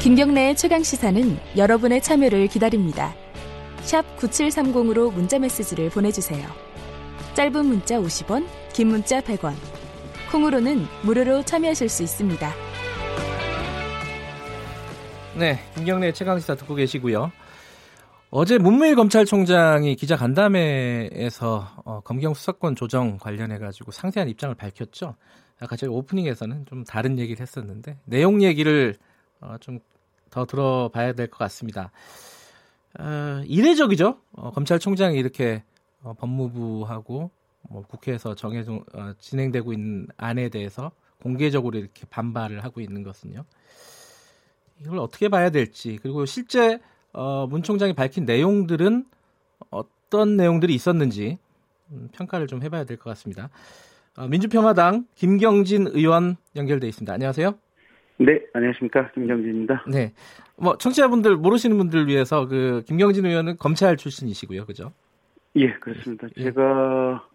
김경래의 최강 시사는 여러분의 참여를 기다립니다. 샵 9730으로 문자 메시지를 보내주세요. 짧은 문자 50원, 긴 문자 100원. 콩으로는 무료로 참여하실 수 있습니다. 네, 김경래 최강시사 듣고 계시고요. 어제 문무일 검찰총장이 기자 간담회에서 어, 검경 수사권 조정 관련해 가지고 상세한 입장을 밝혔죠. 아까 저희 오프닝에서는 좀 다른 얘기를 했었는데 내용 얘기를 어, 좀더 들어봐야 될 것 같습니다. 어, 이례적이죠. 어, 검찰총장이 이렇게 어, 법무부하고 뭐 국회에서 정해져 어, 진행되고 있는 안에 대해서 공개적으로 이렇게 반발을 하고 있는 것은요. 이걸 어떻게 봐야 될지 그리고 실제 어, 문 총장이 밝힌 내용들은 어떤 내용들이 있었는지 음, 평가를 좀 해봐야 될 것 같습니다. 어, 민주평화당 김경진 의원 연결돼 있습니다. 안녕하세요. 네, 안녕하십니까 김경진입니다. 네, 뭐 청취자분들 모르시는 분들 위해서 그 김경진 의원은 검찰 출신이시고요, 그죠? 예, 그렇습니다. 예. 제가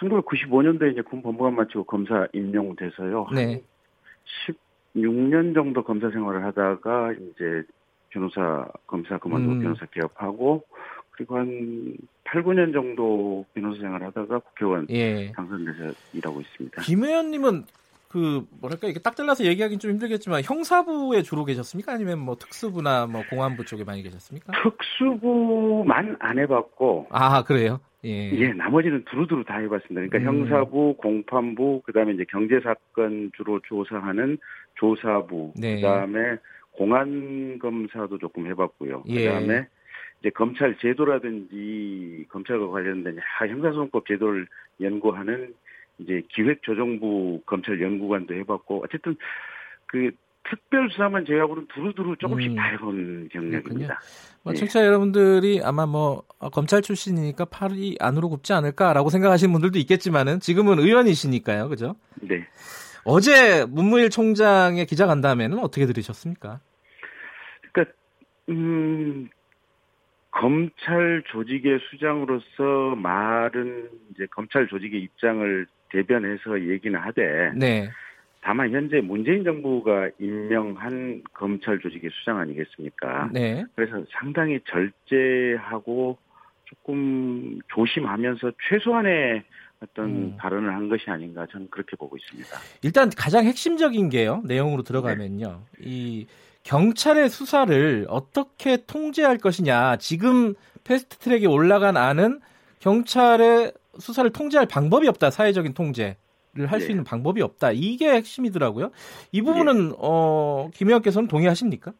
1995년도에 이제 군 법무관 마치고 검사 임명돼서요. 네. 16년 정도 검사 생활을 하다가 이제 변호사 검사 그만두고 음. 변호사 개업하고 그리고 한 8, 9년 정도 변호사 생활을 하다가 국회의원 예. 당선돼서 일하고 있습니다. 김 의원님은 그 뭐랄까 이게 딱 잘라서 얘기하기는 좀 힘들겠지만 형사부에 주로 계셨습니까? 아니면 뭐 특수부나 뭐 공안부 쪽에 많이 계셨습니까? 특수부만 안 해봤고 아 그래요? 예. 예, 나머지는 두루두루 다 해봤습니다. 그러니까 음. 형사부, 공판부, 그다음에 이제 경제 사건 주로 조사하는 조사부, 네. 그다음에 공안 검사도 조금 해봤고요. 예. 그다음에 이제 검찰 제도라든지 검찰과 관련된 형사소송법 제도를 연구하는 이제 기획조정부 검찰 연구관도 해봤고 어쨌든 그 특별수사만 제외하고는 두루두루 조금씩 음. 다 해본 경력입니다. 뭐 네. 청취자 여러분들이 아마 뭐 어, 검찰 출신이니까 팔이 안으로 굽지 않을까라고 생각하시는 분들도 있겠지만은 지금은 의원이시니까요, 그죠? 네. 어제 문무일 총장의 기자간담회는 어떻게 들으셨습니까? 그러니까 음, 검찰 조직의 수장으로서 말은 이제 검찰 조직의 입장을 대변해서 얘기는 하되 네. 다만 현재 문재인 정부가 임명한 검찰 조직의 수장 아니겠습니까? 네. 그래서 상당히 절제하고 조금 조심하면서 최소한의 어떤 음. 발언을 한 것이 아닌가 저는 그렇게 보고 있습니다. 일단 가장 핵심적인 게요. 내용으로 들어가면요. 네. 이 경찰의 수사를 어떻게 통제할 것이냐. 지금 패스트 트랙에 올라간 안은 경찰의 수사를 통제할 방법이 없다. 사회적인 통제를 할수 네. 있는 방법이 없다. 이게 핵심이더라고요. 이 부분은 네. 어, 김 의원께서는 동의하십니까?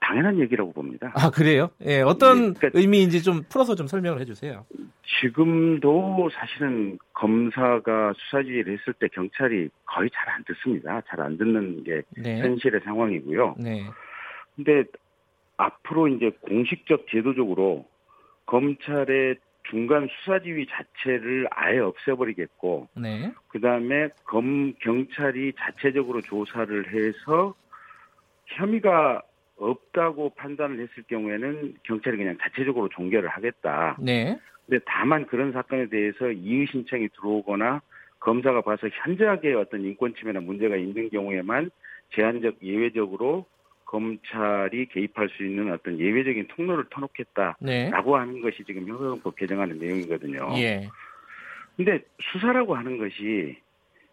당연한 얘기라고 봅니다. 아 그래요? 예, 어떤 네, 그러니까 의미인지 좀 풀어서 좀 설명을 해주세요. 지금도 사실은 검사가 수사 지휘를 했을 때 경찰이 거의 잘 안 듣습니다. 잘 안 듣는 게 네. 현실의 상황이고요. 네. 근데 앞으로 이제 공식적 제도적으로 검찰의 중간 수사지휘 자체를 아예 없애버리겠고, 네. 그 다음에 검 경찰이 자체적으로 조사를 해서 혐의가 없다고 판단을 했을 경우에는 경찰이 그냥 자체적으로 종결을 하겠다. 네. 근데 다만 그런 사건에 대해서 이의 신청이 들어오거나 검사가 봐서 현저하게 어떤 인권 침해나 문제가 있는 경우에만 제한적 예외적으로 검찰이 개입할 수 있는 어떤 예외적인 통로를 터놓겠다라고 네. 하는 것이 지금 형사정법 개정하는 내용이거든요. 예. 근데 수사라고 하는 것이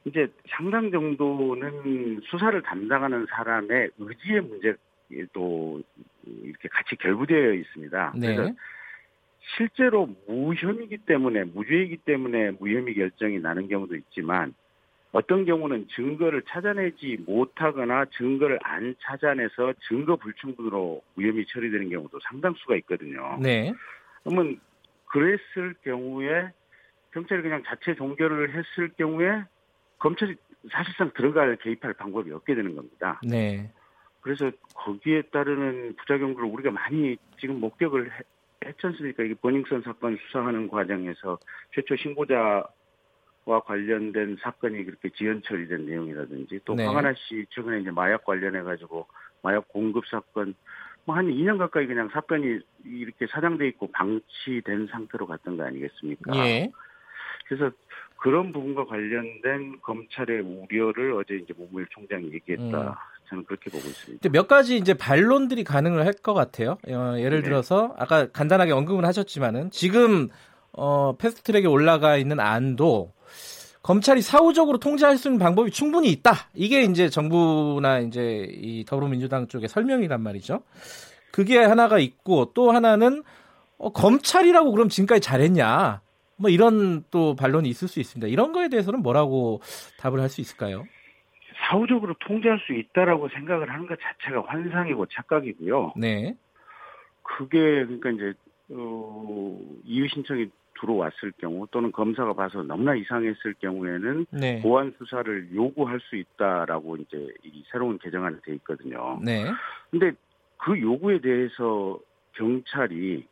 이제 상당 정도는 수사를 담당하는 사람의 의지의 문제도 이렇게 같이 결부되어 있습니다. 네. 그래서 실제로 무혐의이기 때문에 무죄이기 때문에 무혐의 결정이 나는 경우도 있지만 어떤 경우는 증거를 찾아내지 못하거나 증거를 안 찾아내서 증거 불충분으로 무혐의 처리되는 경우도 상당수가 있거든요. 네. 그러면 그랬을 경우에 경찰이 그냥 자체 종결을 했을 경우에 검찰이 사실상 들어갈 개입할 방법이 없게 되는 겁니다. 네. 그래서 거기에 따르는 부작용들을 우리가 많이 지금 목격을 했지 않습니까? 이게 버닝썬 사건 수사하는 과정에서 최초 신고자 와 관련된 사건이 그렇게 지연 처리된 내용이라든지 또 네. 황하나 씨 최근에 이제 마약 관련해 가지고 마약 공급 사건 뭐 한 2년 가까이 그냥 사건이 이렇게 사장돼 있고 방치된 상태로 갔던 거 아니겠습니까? 예. 그래서 그런 부분과 관련된 검찰의 우려를 어제 이제 문무일 총장이 얘기했다. 음. 저는 그렇게 보고 있습니다. 몇 가지 이제 반론들이 가능을 할 것 같아요. 어, 예를 네. 들어서 아까 간단하게 언급은 하셨지만은 지금 어, 패스트트랙에 올라가 있는 안도 검찰이 사후적으로 통제할 수 있는 방법이 충분히 있다. 이게 이제 정부나 이제 이 더불어민주당 쪽의 설명이란 말이죠. 그게 하나가 있고 또 하나는 어, 검찰이라고 그럼 지금까지 잘했냐? 뭐 이런 또 반론이 있을 수 있습니다. 이런 거에 대해서는 뭐라고 답을 할 수 있을까요? 사후적으로 통제할 수 있다라고 생각을 하는 것 자체가 환상이고 착각이고요. 네. 그게 그러니까 이제 어, 이유 신청이 들어왔을 경우 또는 검사가 봐서 너무나 이상했을 경우에는 네. 보안 수사를 요구할 수 있다라고 이제 이 새로운 개정안에 돼 있거든요. 네. 근데 그 요구에 대해서 경찰이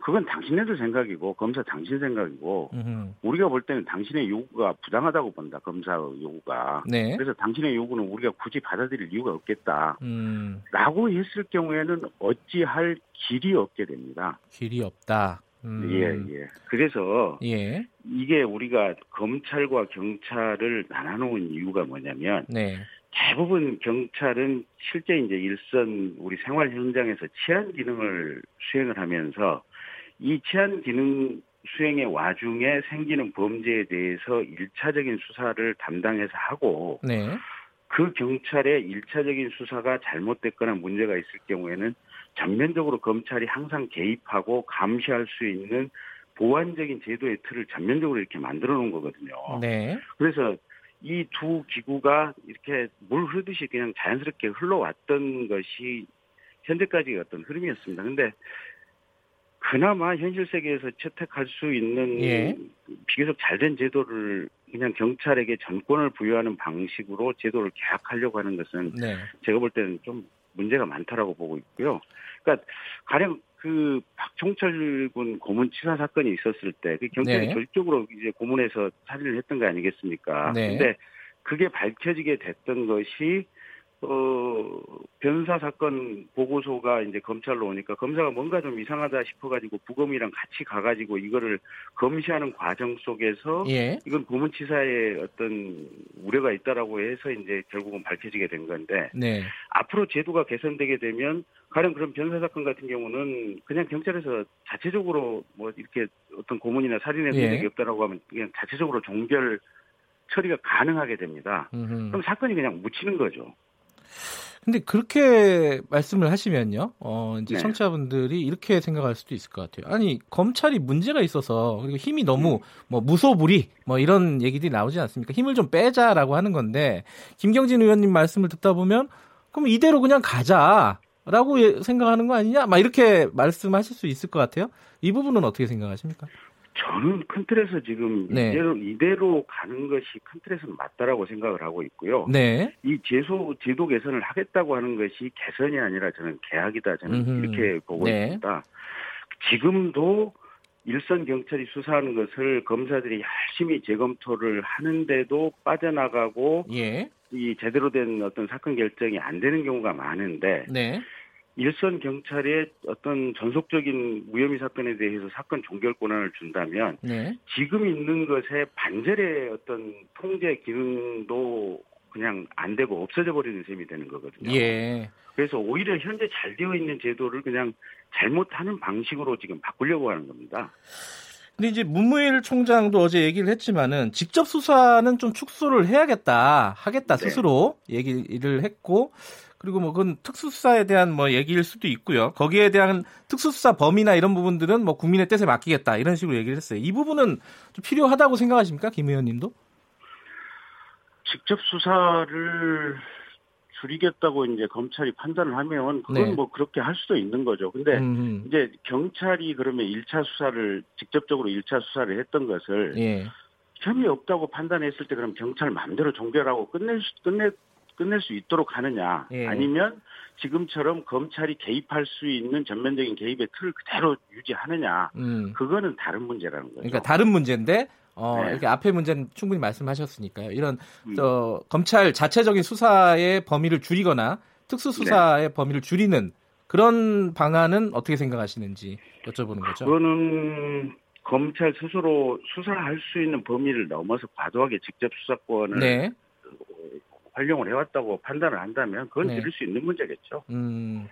그건 당신네들 생각이고 검사 당신 생각이고 음흠. 우리가 볼 때는 당신의 요구가 부당하다고 본다 검사 요구가 네. 그래서 당신의 요구는 우리가 굳이 받아들일 이유가 없겠다 음. 라고 했을 경우에는 어찌할 길이 없게 됩니다 길이 없다 음. 예, 예. 그래서 예. 이게 우리가 검찰과 경찰을 나눠놓은 이유가 뭐냐면 네. 대부분 경찰은 실제 이제 일선 우리 생활 현장에서 치안 기능을 수행을 하면서 이 치안 기능 수행의 와중에 생기는 범죄에 대해서 일차적인 수사를 담당해서 하고 네. 그 경찰의 일차적인 수사가 잘못됐거나 문제가 있을 경우에는 전면적으로 검찰이 항상 개입하고 감시할 수 있는 보완적인 제도의 틀을 전면적으로 이렇게 만들어 놓은 거거든요. 네. 그래서 이 두 기구가 이렇게 물 흐르듯이 그냥 자연스럽게 흘러왔던 것이 현재까지 어떤 흐름이었습니다. 근데 그나마 현실 세계에서 채택할 수 있는 예. 비교적 잘 된 제도를 그냥 경찰에게 전권을 부여하는 방식으로 제도를 개혁하려고 하는 것은 네. 제가 볼 때는 좀 문제가 많다라고 보고 있고요. 그러니까 가령 그 박종철 군 고문 치사 사건이 있었을 때 그 경찰이 네. 결적으로 이제 고문해서 살인을 했던 거 아니겠습니까? 네. 근데 그게 밝혀지게 됐던 것이 어, 변사 사건 보고서가 이제 검찰로 오니까 검사가 뭔가 좀 이상하다 싶어가지고 부검이랑 같이 가가지고 이거를 검시하는 과정 속에서 예. 이건 고문치사에 어떤 우려가 있다라고 해서 이제 결국은 밝혀지게 된 건데 네. 앞으로 제도가 개선되게 되면 가령 그런 변사 사건 같은 경우는 그냥 경찰에서 자체적으로 뭐 이렇게 어떤 고문이나 살인의 흔적이 예. 없다라고 하면 그냥 자체적으로 종결 처리가 가능하게 됩니다. 음흠. 그럼 사건이 그냥 묻히는 거죠. 근데 그렇게 말씀을 하시면요, 어, 이제 네. 청취자분들이 이렇게 생각할 수도 있을 것 같아요. 아니, 검찰이 문제가 있어서, 그리고 힘이 너무, 음. 뭐, 무소불위, 뭐, 이런 얘기들이 나오지 않습니까? 힘을 좀 빼자라고 하는 건데, 김경진 의원님 말씀을 듣다 보면, 그럼 이대로 그냥 가자. 라고 생각하는 거 아니냐? 막 이렇게 말씀하실 수 있을 것 같아요. 이 부분은 어떻게 생각하십니까? 저는 큰 틀에서 지금 네. 이대로 이대로 가는 것이 큰 틀에서는 맞다라고 생각을 하고 있고요. 네. 이 제소 제도 개선을 하겠다고 하는 것이 개선이 아니라 저는 개혁이다 저는 음흠. 이렇게 보고 네. 있습니다. 지금도 일선 경찰이 수사하는 것을 검사들이 열심히 재검토를 하는데도 빠져나가고 예. 이 제대로 된 어떤 사건 결정이 안 되는 경우가 많은데 네. 일선 경찰의 어떤 전속적인 무혐의 사건에 대해서 사건 종결 권한을 준다면 네. 지금 있는 것에 반절의 어떤 통제 기능도 그냥 안 되고 없어져 버리는 셈이 되는 거거든요. 예. 그래서 오히려 현재 잘 되어 있는 제도를 그냥 잘못하는 방식으로 지금 바꾸려고 하는 겁니다. 근데 이제 문무일 총장도 어제 얘기를 했지만은 직접 수사는 좀 축소를 해야겠다, 하겠다 네. 스스로 얘기를 했고 그리고 뭐 그건 특수수사에 대한 뭐 얘기일 수도 있고요. 거기에 대한 특수수사 범위나 이런 부분들은 뭐 국민의 뜻에 맡기겠다 이런 식으로 얘기를 했어요. 이 부분은 좀 필요하다고 생각하십니까, 김 의원님도? 직접 수사를 줄이겠다고 이제 검찰이 판단을 하면 그건 네. 뭐 그렇게 할 수도 있는 거죠. 근데 음흠. 이제 경찰이 그러면 1차 수사를 직접적으로 1차 수사를 했던 것을 예. 혐의 없다고 판단했을 때 그럼 경찰 마음대로 종결하고 끝낼 수, 끝내 끝낼 수 있도록 하느냐 예. 아니면 지금처럼 검찰이 개입할 수 있는 전면적인 개입의 틀을 그대로 유지하느냐 음. 그거는 다른 문제라는 거죠. 그러니까 다른 문제인데 어, 네. 이렇게 앞에 문제는 충분히 말씀하셨으니까요. 이런 음. 어, 검찰 자체적인 수사의 범위를 줄이거나 특수 수사의 네. 범위를 줄이는 그런 방안은 어떻게 생각하시는지 여쭤보는 거죠. 그거는 검찰 스스로 수사할 수 있는 범위를 넘어서 과도하게 직접 수사권을 네. 활용을 해왔다고 판단을 한다면 그건 네. 들을 수 있는 문제겠죠. 음.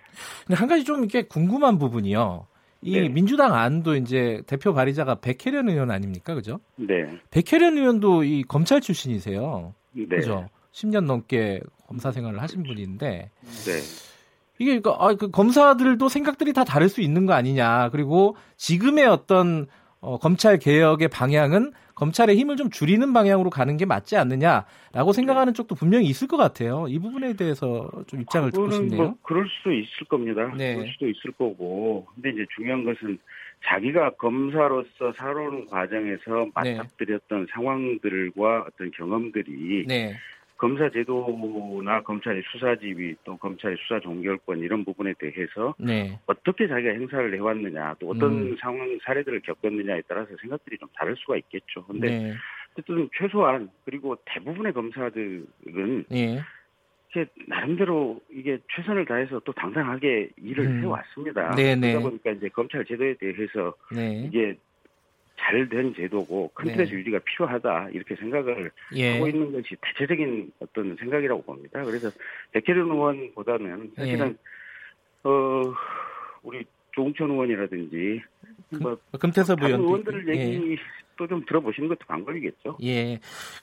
근데 한 가지 좀 이렇게 궁금한 부분이요. 이 네. 민주당 안도 이제 대표 발의자가 백혜련 의원 아닙니까, 그죠? 네. 백혜련 의원도 이 검찰 출신이세요. 네. 그죠? 10년 넘게 검사 생활을 하신 분인데. 네. 이게 그, 아, 그 검사들도 생각들이 다 다를 수 있는 거 아니냐. 그리고 지금의 어떤 어, 검찰 개혁의 방향은 검찰의 힘을 좀 줄이는 방향으로 가는 게 맞지 않느냐라고 생각하는 쪽도 분명히 있을 것 같아요. 이 부분에 대해서 좀 입장을 듣고 싶네요. 뭐 그럴 수도 있을 겁니다. 네. 그럴 수도 있을 거고. 근데 이제 중요한 것은 자기가 검사로서 살아오는 과정에서 네. 맞닥뜨렸던 네. 상황들과 어떤 경험들이 네. 검사 제도나 검찰의 수사 지휘 또 검찰의 수사 종결권 이런 부분에 대해서 네. 어떻게 자기가 행사를 해왔느냐 또 어떤 음. 상황 사례들을 겪었느냐에 따라서 생각들이 좀 다를 수가 있겠죠. 근데 네. 어쨌든 최소한 그리고 대부분의 검사들은 네. 이게 나름대로 이게 최선을 다해서 또 당당하게 일을 음. 해왔습니다. 네네. 네. 그러다 보니까 이제 검찰 제도에 대해서 네. 이게 잘 된 제도고 컨텐츠 네. 유지가 필요하다 이렇게 생각을 예. 하고 있는 것이 대체적인 어떤 생각이라고 봅니다. 그래서 백혜련 의원보다는 사실은 예. 어 우리 조홍천 의원이라든지 뭐 금태섭 의원 의원들 얘기 예. 또좀 들어보시는 것도 방법이겠죠. 예,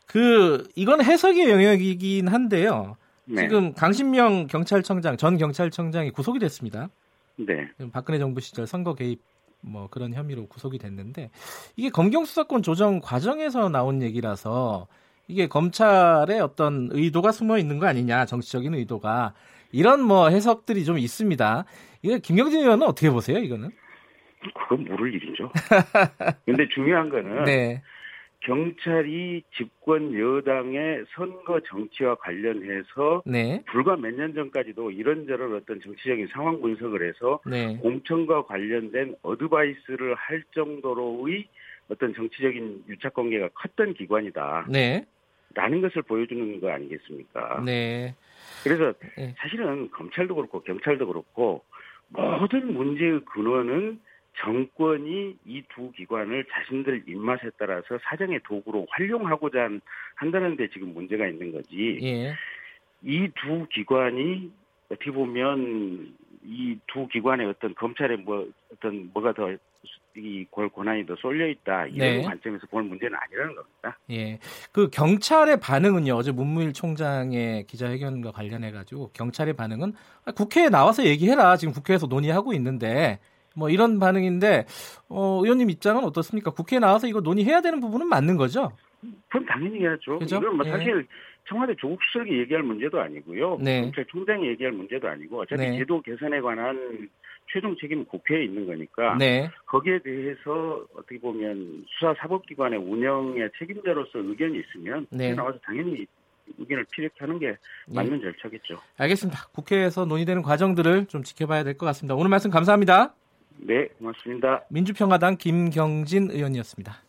그 이건 해석의 영역이긴 한데요. 네. 지금 강신명 경찰청장 전 경찰청장이 구속이 됐습니다. 네. 박근혜 정부 시절 선거 개입 뭐 그런 혐의로 구속이 됐는데 이게 검경 수사권 조정 과정에서 나온 얘기라서 이게 검찰의 어떤 의도가 숨어 있는 거 아니냐 정치적인 의도가 이런 뭐 해석들이 좀 있습니다. 이거 김경진 의원은 어떻게 보세요 이거는? 그건 모를 일이죠. 근데 중요한 거는 네. 경찰이 집권 여당의 선거 정치와 관련해서 네. 불과 몇 년 전까지도 이런저런 어떤 정치적인 상황 분석을 해서 네. 공천과 관련된 어드바이스를 할 정도로의 어떤 정치적인 유착 관계가 컸던 기관이다. 네. 라는 것을 보여주는 거 아니겠습니까? 네. 그래서 네. 사실은 검찰도 그렇고 경찰도 그렇고 모든 문제의 근원은 정권이 이 두 기관을 자신들 입맛에 따라서 사정의 도구로 활용하고자 한다는 데 지금 문제가 있는 거지. 예. 이두 기관이 어떻게 보면 이 두 기관의 어떤 검찰의 뭐 어떤 뭐가 더 이 권한이 더 쏠려 있다 이런 네. 관점에서 볼 문제는 아니라는 겁니다. 예, 그 경찰의 반응은요 어제 문무일 총장의 기자회견과 관련해 가지고 경찰의 반응은 아, 국회에 나와서 얘기해라 지금 국회에서 논의하고 있는데 뭐 이런 반응인데 어, 의원님 입장은 어떻습니까? 국회에 나와서 이거 논의해야 되는 부분은 맞는 거죠? 그럼 당연히 해야죠. 그죠? 이건 뭐 예. 사실 청와대 조국 수석이 얘기할 문제도 아니고요. 네. 검찰총장이 얘기할 문제도 아니고 어차피 네. 제도 개선에 관한 최종 책임은 국회에 있는 거니까 네. 거기에 대해서 어떻게 보면 수사 사법기관의 운영의 책임자로서 의견이 있으면 네. 나와서 당연히 의견을 피력하는 게 예. 맞는 네. 절차겠죠. 알겠습니다. 국회에서 논의되는 과정들을 좀 지켜봐야 될 것 같습니다. 오늘 말씀 감사합니다. 네, 고맙습니다. 민주평화당 김경진 의원이었습니다.